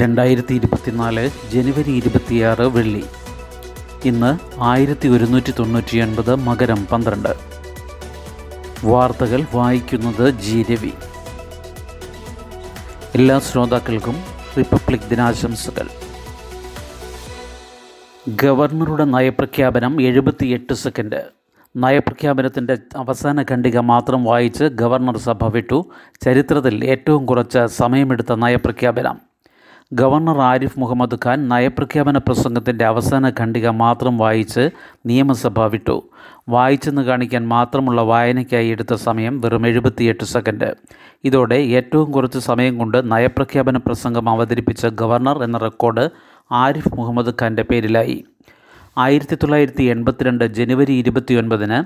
രണ്ടായിരത്തി ഇരുപത്തിനാല് ജനുവരി ഇരുപത്തിയാറ് വെള്ളി. ഇന്ന് ആയിരത്തി ഒരുന്നൂറ്റി തൊണ്ണൂറ്റി ഒൻപത് മകരം പന്ത്രണ്ട്. വാർത്തകൾ വായിക്കുന്നത് ജി രവി. എല്ലാ ശ്രോതാക്കൾക്കും റിപ്പബ്ലിക് ദിനാശംസകൾ. ഗവർണറുടെ നയപ്രഖ്യാപനം എഴുപത്തിയെട്ട് സെക്കൻഡ്. നയപ്രഖ്യാപനത്തിന്റെ അവസാന ഖണ്ഡിക മാത്രം വായിച്ച് ഗവർണർ സഭ വിട്ടു. ചരിത്രത്തിൽ ഏറ്റവും കുറച്ച് സമയമെടുത്ത നയപ്രഖ്യാപനം. ഗവർണർ ആരിഫ് മുഹമ്മദ് ഖാൻ നയപ്രഖ്യാപന പ്രസംഗത്തിന്റെ അവസാന ഖണ്ഡിക മാത്രം വായിച്ച് നിയമസഭ വിട്ടു. വായിച്ചെന്ന് കാണിക്കാൻ മാത്രമുള്ള വായനയ്ക്കായി എടുത്ത സമയം വെറും എഴുപത്തിയെട്ട് സെക്കൻഡ്. ഇതോടെ ഏറ്റവും കുറച്ച് സമയം കൊണ്ട് നയപ്രഖ്യാപന പ്രസംഗം അവതരിപ്പിച്ച ഗവർണർ എന്ന റെക്കോർഡ് ആരിഫ് മുഹമ്മദ് ഖാന്റെ പേരിലായി. ആയിരത്തി തൊള്ളായിരത്തി എൺപത്തിരണ്ട് ജനുവരി ഇരുപത്തിയൊൻപതിന്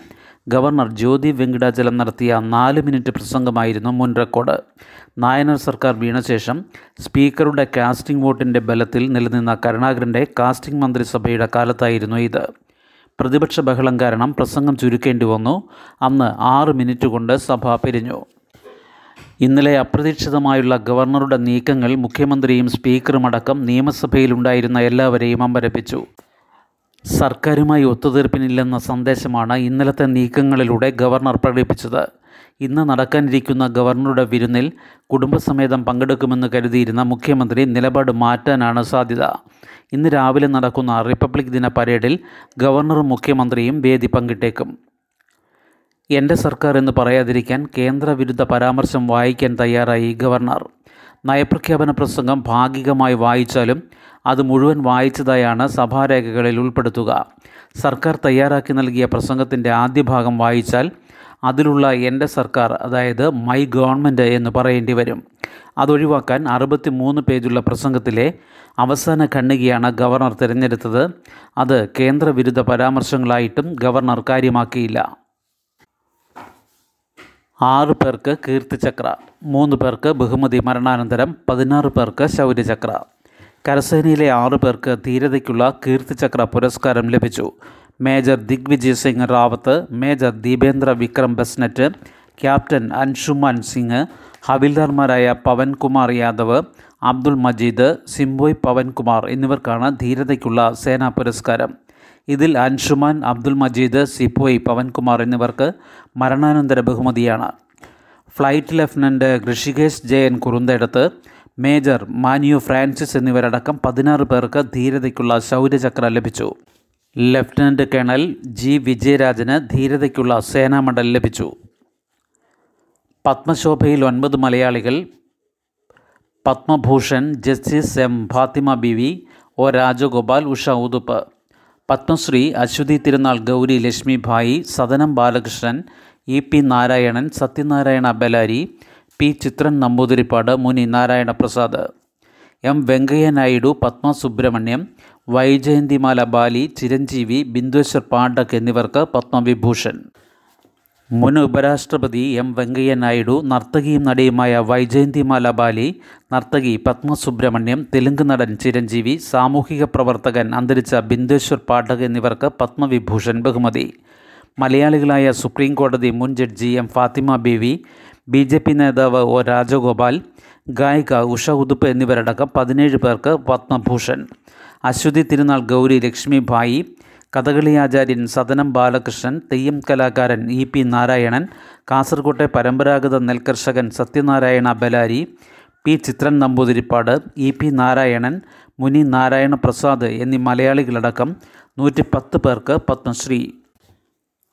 ഗവർണർ ജ്യോതി വെങ്കിടാചലം നടത്തിയ നാല് മിനിറ്റ് പ്രസംഗമായിരുന്നു മുൻ റെക്കോർഡ്. നായനർ സർക്കാർ വീണ ശേഷം സ്പീക്കറുടെ കാസ്റ്റിംഗ് വോട്ടിന്റെ ബലത്തിൽ നിലനിന്ന കരുണാകരന്റെ കാസ്റ്റിംഗ് മന്ത്രിസഭയുടെ കാലത്തായിരുന്നു ഇത്. പ്രതിപക്ഷ ബഹളം കാരണം പ്രസംഗം ചുരുക്കേണ്ടി വന്നു. അന്ന് ആറ് മിനിറ്റ് കൊണ്ട് സഭ പിരിഞ്ഞു. ഇന്നലെ അപ്രതീക്ഷിതമായുള്ള ഗവർണറുടെ നീക്കങ്ങൾ മുഖ്യമന്ത്രിയും സ്പീക്കറുമടക്കം നിയമസഭയിലുണ്ടായിരുന്ന എല്ലാവരെയും അമ്പരപ്പിച്ചു. സർക്കാരുമായി ഒത്തുതീർപ്പിനില്ലെന്ന സന്ദേശമാണ് ഇന്നലത്തെ നീക്കങ്ങളിലൂടെ ഗവർണർ പ്രകടിപ്പിച്ചത്. ഇന്ന് നടക്കാനിരിക്കുന്ന ഗവർണറുടെ വിരുന്നിൽ കുടുംബസമേതം പങ്കെടുക്കുമെന്ന് കരുതിയിരുന്ന മുഖ്യമന്ത്രി നിലപാട് മാറ്റാനാണ് സാധ്യത. ഇന്ന് രാവിലെ നടക്കുന്ന റിപ്പബ്ലിക് ദിന പരേഡിൽ ഗവർണറും മുഖ്യമന്ത്രിയും വേദി പങ്കിട്ടേക്കും. എന്റെ സർക്കാർ എന്ന് പറയാതിരിക്കാൻ കേന്ദ്രവിരുദ്ധ പരാമർശം വായിക്കാൻ തയ്യാറായി ഗവർണർ. നയപ്രഖ്യാപന പ്രസംഗം ഭാഗികമായി വായിച്ചാലും അത് മുഴുവൻ വായിച്ചതായാണ് സഭാരേഖകളിൽ ഉൾപ്പെടുത്തുക. സർക്കാർ തയ്യാറാക്കി നൽകിയ പ്രസംഗത്തിന്റെ ആദ്യ ഭാഗം വായിച്ചാൽ അതിലുള്ള എന്റെ സർക്കാർ അതായത് മൈ ഗവൺമെന്റ് എന്ന് പറയേണ്ടി വരും. അതൊഴിവാക്കാൻ അറുപത്തി മൂന്ന് പേജുള്ള പ്രസംഗത്തിലെ അവസാന ഖണ്ഡികയാണ് ഗവർണർ തിരഞ്ഞെടുത്തത്. അത് കേന്ദ്രവിരുദ്ധ പരാമർശങ്ങളായിട്ടും ഗവർണർ കാര്യമാക്കിയില്ല. ആറ് പേർക്ക് കീർത്തിചക്ര മൂന്ന് പേർക്ക് ബഹുമതി മരണാനന്തരം പതിനാറ് പേർക്ക് ശൗര്യചക്ര. കരസേനയിലെ ആറ് പേർക്ക് ധീരതയ്ക്കുള്ള കീർത്തിചക്ര പുരസ്കാരം ലഭിച്ചു. Major Digvijay Singh Rawat major Dipendra Vikram Basnet captain Anshuman Singh ഹവിൽദാർമാരായ Pavankumar Yadav Abdul Majeed സിംബോയ് Pavankumar എന്നിവർക്കാണ് ധീരതയ്ക്കുള്ള സേനാ പുരസ്കാരം. ഇതിൽ അൻഷുമാൻ അബ്ദുൾ മജീദ് സിപ്പോയി പവൻകുമാർ എന്നിവർക്ക് മരണാനന്തര ബഹുമതിയാണ്. Flight lieutenant Rishikesh Jayan Kurunthedath major മാനിയു Francis എന്നിവരടക്കം പതിനാറ് പേർക്ക് ധീരതയ്ക്കുള്ള ശൗര്യചക്ര ലഭിച്ചു. ലഫ്റ്റനന്റ് കേണൽ ജി വിജയരാജന് ധീരതയ്ക്കുള്ള സേനാ മെഡൽ ലഭിച്ചു. പത്മശോഭയിൽ ഒൻപത് മലയാളികൾ Padma Bhushan justice M Fathima Beevi O Rajagopal Usha Uthup Padma Shri Aswathi Thirunal Gowri Lakshmi Bayi Sadanam Balakrishnan E P Narayanan Sathyanarayana Beleri P Chithran Namboothiripad Muni Narayana Prasad M Venkaiah Naidu Padma Subrahmanyam Vyjayanthimala Bali Chiranjeevi Bindeshwar Pathak എന്നിവർക്ക് പത്മവിഭൂഷൺ. മുൻ ഉപരാഷ്ട്രപതി M Venkaiah Naidu നർത്തകിയും നടിയുമായ വൈജയന്തിമാല ബാലി നർത്തകി പത്മ സുബ്രഹ്മണ്യം തെലുങ്ക് നടൻ ചിരഞ്ജീവി സാമൂഹിക പ്രവർത്തകൻ അന്തരിച്ച ബിന്ദേശ്വർ പാഠക് എന്നിവർക്ക് പത്മവിഭൂഷൺ ബഹുമതി. മലയാളികളായ സുപ്രീം കോടതി മുൻ judge M Fathima Beevi B J P നേതാവ് ഒ രാജഗോപാൽ ഗായിക ഉഷ ഉതുപ്പ് എന്നിവരടക്കം പതിനേഴ് പേർക്ക് പത്മഭൂഷൺ. അശ്വതി തിരുനാൾ ഗൗരി ലക്ഷ്മി ഭായി കഥകളി ആചാര്യൻ സദനം ബാലകൃഷ്ണൻ തെയ്യം കലാകാരൻ ഇ പി നാരായണൻ കാസർകോട്ടെ പരമ്പരാഗത നെൽകർഷകൻ Sathyanarayana Beleri P Chithran Namboothiripad E P Narayanan Muni Narayana Prasad എന്നീ മലയാളികളടക്കം നൂറ്റി പത്ത് പേർക്ക് പത്മശ്രീ.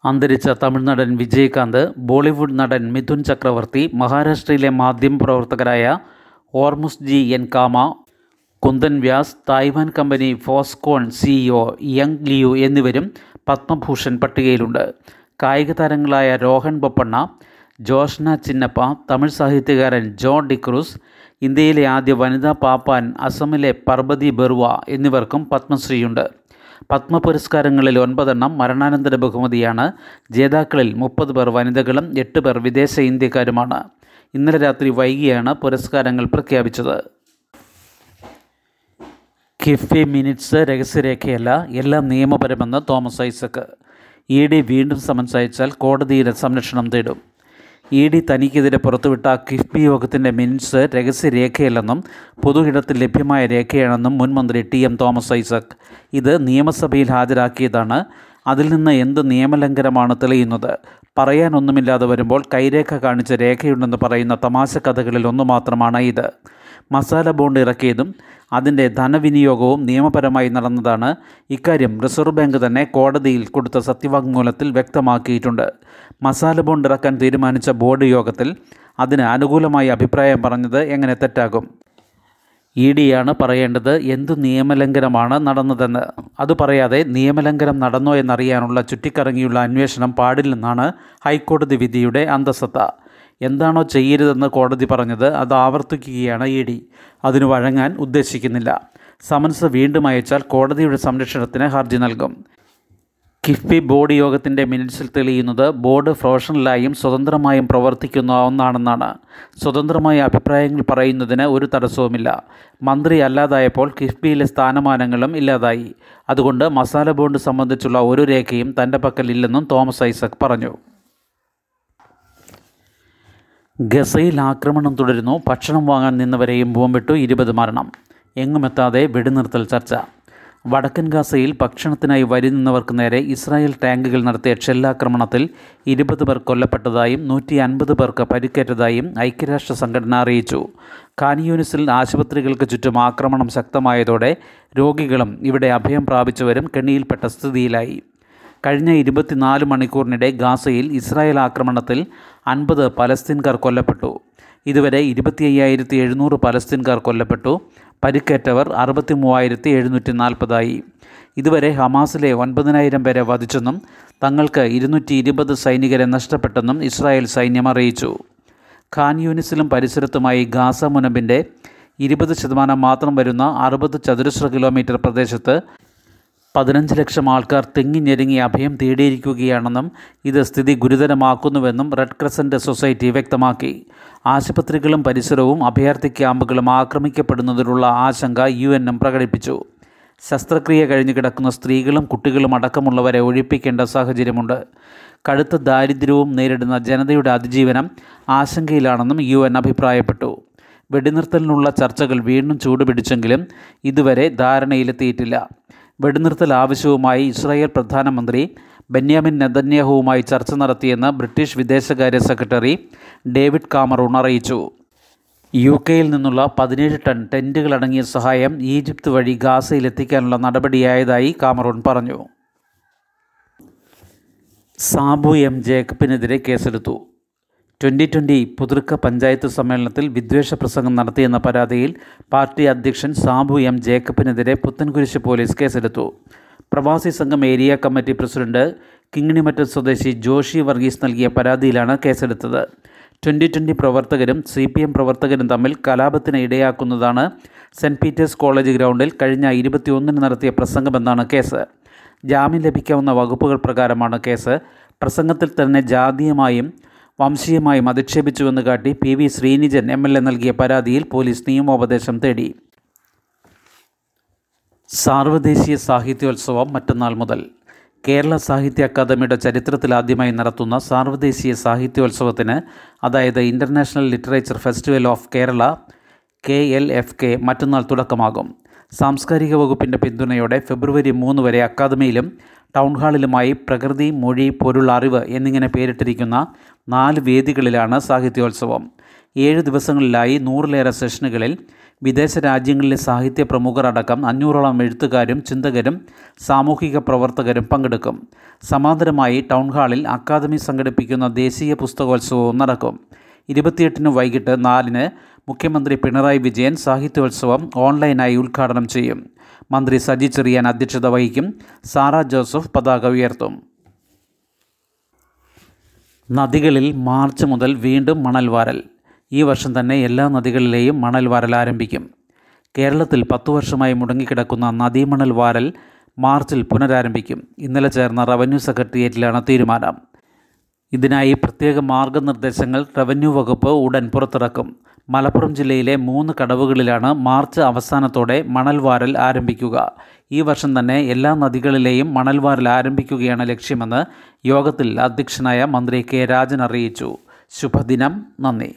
അന്തരിച്ച തമിഴ്നടൻ വിജയകാന്ത് ബോളിവുഡ് നടൻ മിഥുൻ ചക്രവർത്തി മഹാരാഷ്ട്രയിലെ മാധ്യമ പ്രവർത്തകരായ Hormusji N Cama Kundan Vyas Taiwan company Foxconn CEO Young Liu എന്നിവരും പത്മഭൂഷൺ പട്ടികയിലുണ്ട്. കായിക താരങ്ങളായ രോഹൻ ബൊപ്പണ്ണ ജോഷ്ന ചിന്നപ്പ തമിഴ് സാഹിത്യകാരൻ ജോൺ ഡിക്രൂസ് ഇന്ത്യയിലെ ആദ്യ വനിതാ പാപ്പാൻ അസമിലെ പർബതി ബെറുവ എന്നിവർക്കും പത്മശ്രീയുണ്ട്. പത്മ പുരസ്കാരങ്ങളിൽ ഒൻപതെണ്ണം മരണാനന്തര ബഹുമതിയാണ്. ജേതാക്കളിൽ മുപ്പത് പേർ വനിതകളും എട്ട് പേർ വിദേശ ഇന്ത്യക്കാരുമാണ്. ഇന്നലെ രാത്രി വൈകിയാണ് പുരസ്കാരങ്ങൾ പ്രഖ്യാപിച്ചത്. കിഫ്ബി മിനിറ്റ്സ് രഹസ്യരേഖയല്ല എല്ലാം നിയമപരമെന്ന് തോമസ് ഐസക്ക്. ഇ ഡി വീണ്ടും സമൻസ് അയച്ചാൽ കോടതിയിലെ സംരക്ഷണം തേടും. ഇ ഡി തനിക്കെതിരെ പുറത്തുവിട്ട കിഫ്ബി യോഗത്തിന്റെ മിനിറ്റ്സ് രഹസ്യരേഖയല്ലെന്നും പൊതു ഇടത്തിൽ ലഭ്യമായ രേഖയാണെന്നും മുൻ മന്ത്രി ടി എം തോമസ് ഐസക് ഇത് നിയമസഭയിൽ ഹാജരാക്കിയതാണ്. അതിൽ നിന്ന് എന്ത് നിയമലംഘനമാണ് തെളിയുന്നത്? പറയാനൊന്നുമില്ലാതെ വരുമ്പോൾ കൈരേഖ കാണിച്ച രേഖയുണ്ടെന്ന് പറയുന്ന തമാശ കഥകളിൽ ഒന്നു മാത്രമാണ് ഇത്. മസാല ബോണ്ട് ഇറക്കിയതും അതിന്റെ ധനവിനിയോഗവും നിയമപരമായി നടന്നതാണ്. ഇക്കാര്യം റിസർവ് ബാങ്ക് തന്നെ കോടതിയിൽ കൊടുത്ത സത്യവാങ്മൂലത്തിൽ വ്യക്തമാക്കിയിട്ടുണ്ട്. മസാല ബോണ്ട് ഇറക്കാൻ തീരുമാനിച്ച ബോർഡ് യോഗത്തിൽ അതിന് അനുകൂലമായി അഭിപ്രായം പറഞ്ഞത് എങ്ങനെ തെറ്റാകും? ഇ ഡിയാണ് പറയേണ്ടത് എന്ത് നിയമലംഘനമാണ് നടന്നതെന്ന്. അത് പറയാതെ നിയമലംഘനം നടന്നോ എന്നറിയാനുള്ള ചുറ്റിക്കറങ്ങിയുള്ള അന്വേഷണം പാടില്ലെന്നാണ് ഹൈക്കോടതി വിധിയുടെ അന്തസത്ത. എന്താണോ ചെയ്യരുതെന്ന് കോടതി പറഞ്ഞത് അത് ആവർത്തിക്കുകയാണ് ഇ ഡി. അതിന് വഴങ്ങാൻ ഉദ്ദേശിക്കുന്നില്ല. സമൻസ് വീണ്ടും അയച്ചാൽ കോടതിയുടെ സംരക്ഷണത്തിന് ഹർജി നൽകും. കിഫ്ബി ബോർഡ് യോഗത്തിന്റെ മിനിറ്റ്സിൽ തെളിയുന്നത് ബോർഡ് പ്രൊഫഷണലായും സ്വതന്ത്രമായും പ്രവർത്തിക്കുന്ന ഒന്നാണെന്നാണ്. സ്വതന്ത്രമായ അഭിപ്രായങ്ങൾ പറയുന്നതിന് ഒരു തടസ്സവുമില്ല. മന്ത്രി അല്ലാതായപ്പോൾ കിഫ്ബിയിലെ സ്ഥാനമാനങ്ങളും ഇല്ലാതായി. അതുകൊണ്ട് മസാല ബോണ്ട് സംബന്ധിച്ചുള്ള ഒരു രേഖയും തന്റെ പക്കലില്ലെന്നും തോമസ് ഐസക് പറഞ്ഞു. ഗസയിൽ ആക്രമണം തുടരുന്നു. ഭക്ഷണം വാങ്ങാൻ നിന്നവരെയും ബോംബിട്ടു. ഇരുപത് മരണം. എങ്ങുമെത്താതെ വെടിനിർത്തൽ ചർച്ച. വടക്കൻ ഗാസയിൽ ഭക്ഷണത്തിനായി വരി നിന്നവർക്ക് നേരെ ഇസ്രായേൽ ടാങ്കുകൾ നടത്തിയ ഷെല്ലാക്രമണത്തിൽ ഇരുപത് പേർ കൊല്ലപ്പെട്ടതായും നൂറ്റി അൻപത് പേർക്ക് പരിക്കേറ്റതായും ഐക്യരാഷ്ട്ര സംഘടന അറിയിച്ചു. കാനിയൂനിസിൽ ആശുപത്രികൾക്ക് ചുറ്റും ആക്രമണം ശക്തമായതോടെ രോഗികളും ഇവിടെ അഭയം പ്രാപിച്ചവരും കെണിയിൽപ്പെട്ട സ്ഥിതിയിലായി. കഴിഞ്ഞ ഇരുപത്തിനാല് മണിക്കൂറിനിടെ ഗാസയിൽ ഇസ്രായേൽ ആക്രമണത്തിൽ അൻപത് പലസ്തീൻകാർ കൊല്ലപ്പെട്ടു. ഇതുവരെ ഇരുപത്തി അയ്യായിരത്തി എഴുന്നൂറ് പലസ്തീൻകാർ കൊല്ലപ്പെട്ടു. പരിക്കേറ്റവർ അറുപത്തി മൂവായിരത്തി എഴുന്നൂറ്റി നാൽപ്പതായി ഇതുവരെ ഹമാസിലെ ഒൻപതിനായിരം പേരെ വധിച്ചെന്നും തങ്ങൾക്ക് ഇരുന്നൂറ്റി ഇരുപത് സൈനികരെ നഷ്ടപ്പെട്ടെന്നും ഇസ്രായേൽ സൈന്യം അറിയിച്ചു. ഖാൻ യൂനിസിലും പരിസരത്തുമായി ഗാസ മുനമ്പിന്റെ ഇരുപത് ശതമാനം മാത്രം വരുന്ന അറുപത് ചതുരശ്ര കിലോമീറ്റർ പ്രദേശത്ത് പതിനഞ്ച് ലക്ഷം ആൾക്കാർ തിങ്ങിഞ്ഞെരുങ്ങി അഭയം തേടിയിരിക്കുകയാണെന്നും ഇത് സ്ഥിതി ഗുരുതരമാക്കുന്നുവെന്നും റെഡ് ക്രസന്റ് സൊസൈറ്റി വ്യക്തമാക്കി. ആശുപത്രികളും പരിസരവും അഭയാർത്ഥി ക്യാമ്പുകളും ആക്രമിക്കപ്പെടുന്നതിനുള്ള ആശങ്ക യു പ്രകടിപ്പിച്ചു. ശസ്ത്രക്രിയ കഴിഞ്ഞ് കിടക്കുന്ന സ്ത്രീകളും കുട്ടികളും അടക്കമുള്ളവരെ ഒഴിപ്പിക്കേണ്ട സാഹചര്യമുണ്ട്. കടുത്ത ദാരിദ്ര്യവും നേരിടുന്ന ജനതയുടെ അതിജീവനം ആശങ്കയിലാണെന്നും യു എൻ അഭിപ്രായപ്പെട്ടു. വെടിനിർത്തലിനുള്ള ചർച്ചകൾ വീണ്ടും ചൂടുപിടിച്ചെങ്കിലും ഇതുവരെ ധാരണയിലെത്തിയിട്ടില്ല. വെടിനിർത്തൽ ആവശ്യവുമായി ഇസ്രായേൽ പ്രധാനമന്ത്രി ബെന്യാമിൻ നെതന്യാഹുവുമായി ചർച്ച നടത്തിയെന്ന് ബ്രിട്ടീഷ് വിദേശകാര്യ സെക്രട്ടറി ഡേവിഡ് കാമറൂൺ അറിയിച്ചു. യു കെയിൽ നിന്നുള്ള പതിനേഴ് ടൺ ടെന്റുകളടങ്ങിയ സഹായം ഈജിപ്ത് വഴി ഗാസയിലെത്തിക്കാനുള്ള നടപടിയായതായി കാമറൂൺ പറഞ്ഞു. സാബു എം ജേക്കബിനെതിരെ കേസെടുത്തു. ട്വന്റി ട്വന്റി പുതുർക്ക പഞ്ചായത്ത് സമ്മേളനത്തിൽ വിദ്വേഷ പ്രസംഗം നടത്തിയെന്ന പരാതിയിൽ പാർട്ടി അധ്യക്ഷൻ സാബു എം ജേക്കബിനെതിരെ പുത്തൻകുരിശ് പോലീസ് കേസെടുത്തു. പ്രവാസി സംഘം ഏരിയ കമ്മിറ്റി പ്രസിഡന്റ് കിങ്ങിണിമറ്റ സ്വദേശി ജോഷി വർഗീസ് നൽകിയ പരാതിയിലാണ് കേസെടുത്തത്. ട്വന്റി ട്വന്റി പ്രവർത്തകരും സി പി എം പ്രവർത്തകരും തമ്മിൽ കലാപത്തിന് ഇടയാക്കുന്നതാണ് സെന്റ് പീറ്റേഴ്സ് കോളേജ് ഗ്രൗണ്ടിൽ കഴിഞ്ഞ ഇരുപത്തിയൊന്നിന് നടത്തിയ പ്രസംഗമെന്നാണ് കേസ്. ജാമ്യം ലഭിക്കാവുന്ന വകുപ്പുകൾ പ്രകാരമാണ് കേസ്. പ്രസംഗത്തിൽ തന്നെ ജാതീയമായും വംശീയമായും അധിക്ഷേപിച്ചുവെന്ന് കാട്ടി P V Sreenijin M L A നൽകിയ പരാതിയിൽ പോലീസ് നിയമോപദേശം തേടി. സാർവദേശീയ സാഹിത്യോത്സവം മറ്റന്നാൾ മുതൽ. കേരള സാഹിത്യ അക്കാദമിയുടെ ചരിത്രത്തിലാദ്യമായി നടത്തുന്ന സാർവദേശീയ സാഹിത്യോത്സവത്തിന് അതായത് international literature festival of Kerala K L F K മറ്റന്നാൾ തുടക്കമാകും. സാംസ്കാരിക വകുപ്പിന്റെ പിന്തുണയോടെ ഫെബ്രുവരി മൂന്ന് വരെ അക്കാദമിയിലും ടൗൺ ഹാളിലുമായി പ്രകൃതി മൊഴി പൊരുൾ അറിവ് എന്നിങ്ങനെ പേരിട്ടിരിക്കുന്ന നാല് വേദികളിലാണ് സാഹിത്യോത്സവം. ഏഴ് ദിവസങ്ങളിലായി നൂറിലേറെ സെഷനുകളിൽ വിദേശ രാജ്യങ്ങളിലെ സാഹിത്യ പ്രമുഖർ അടക്കം അഞ്ഞൂറോളം എഴുത്തുകാരും ചിന്തകരും സാമൂഹിക പ്രവർത്തകരും പങ്കെടുക്കും. സമാന്തരമായി ടൗൺ ഹാളിൽ അക്കാദമി സംഘടിപ്പിക്കുന്ന ദേശീയ പുസ്തകോത്സവവും നടക്കും. ഇരുപത്തിയെട്ടിന് വൈകിട്ട് നാലിന് മുഖ്യമന്ത്രി പിണറായി വിജയൻ സാഹിത്യോത്സവം ഓൺലൈനായി ഉദ്ഘാടനം ചെയ്യും. മന്ത്രി സജി ചെറിയാൻ അധ്യക്ഷത വഹിക്കും. സാറ ജോസഫ് പതാക ഉയർത്തും. നദികളിൽ മാർച്ച് മുതൽ വീണ്ടും മണൽ വാരൽ ഈ വർഷം തന്നെ എല്ലാ നദികളിലെയും മണൽ വാരൽ ആരംഭിക്കും. കേരളത്തിൽ പത്തു വർഷമായി മുടങ്ങിക്കിടക്കുന്ന നദീമണൽ വാരൽ മാർച്ചിൽ പുനരാരംഭിക്കും. ഇന്നലെ ചേർന്ന റവന്യൂ സെക്രട്ടേറിയറ്റിലാണ് തീരുമാനം. ഇതിനായി പ്രത്യേക മാർഗനിർദ്ദേശങ്ങൾ റവന്യൂ വകുപ്പ് ഉടൻ പുറത്തിറക്കും. മലപ്പുറം ജില്ലയിലെ മൂന്ന് കടവുകളിലാണ് മാർച്ച് അവസാനത്തോടെ മണൽവാരൽ ആരംഭിക്കുക. ഈ വർഷം തന്നെ എല്ലാ നദികളിലെയും മണൽവാരൽ ആരംഭിക്കുകയാണ് ലക്ഷ്യമെന്ന് യോഗത്തിൽ അധ്യക്ഷനായ മന്ത്രി കെ രാജൻ അറിയിച്ചു. ശുഭദിനം. നന്ദി.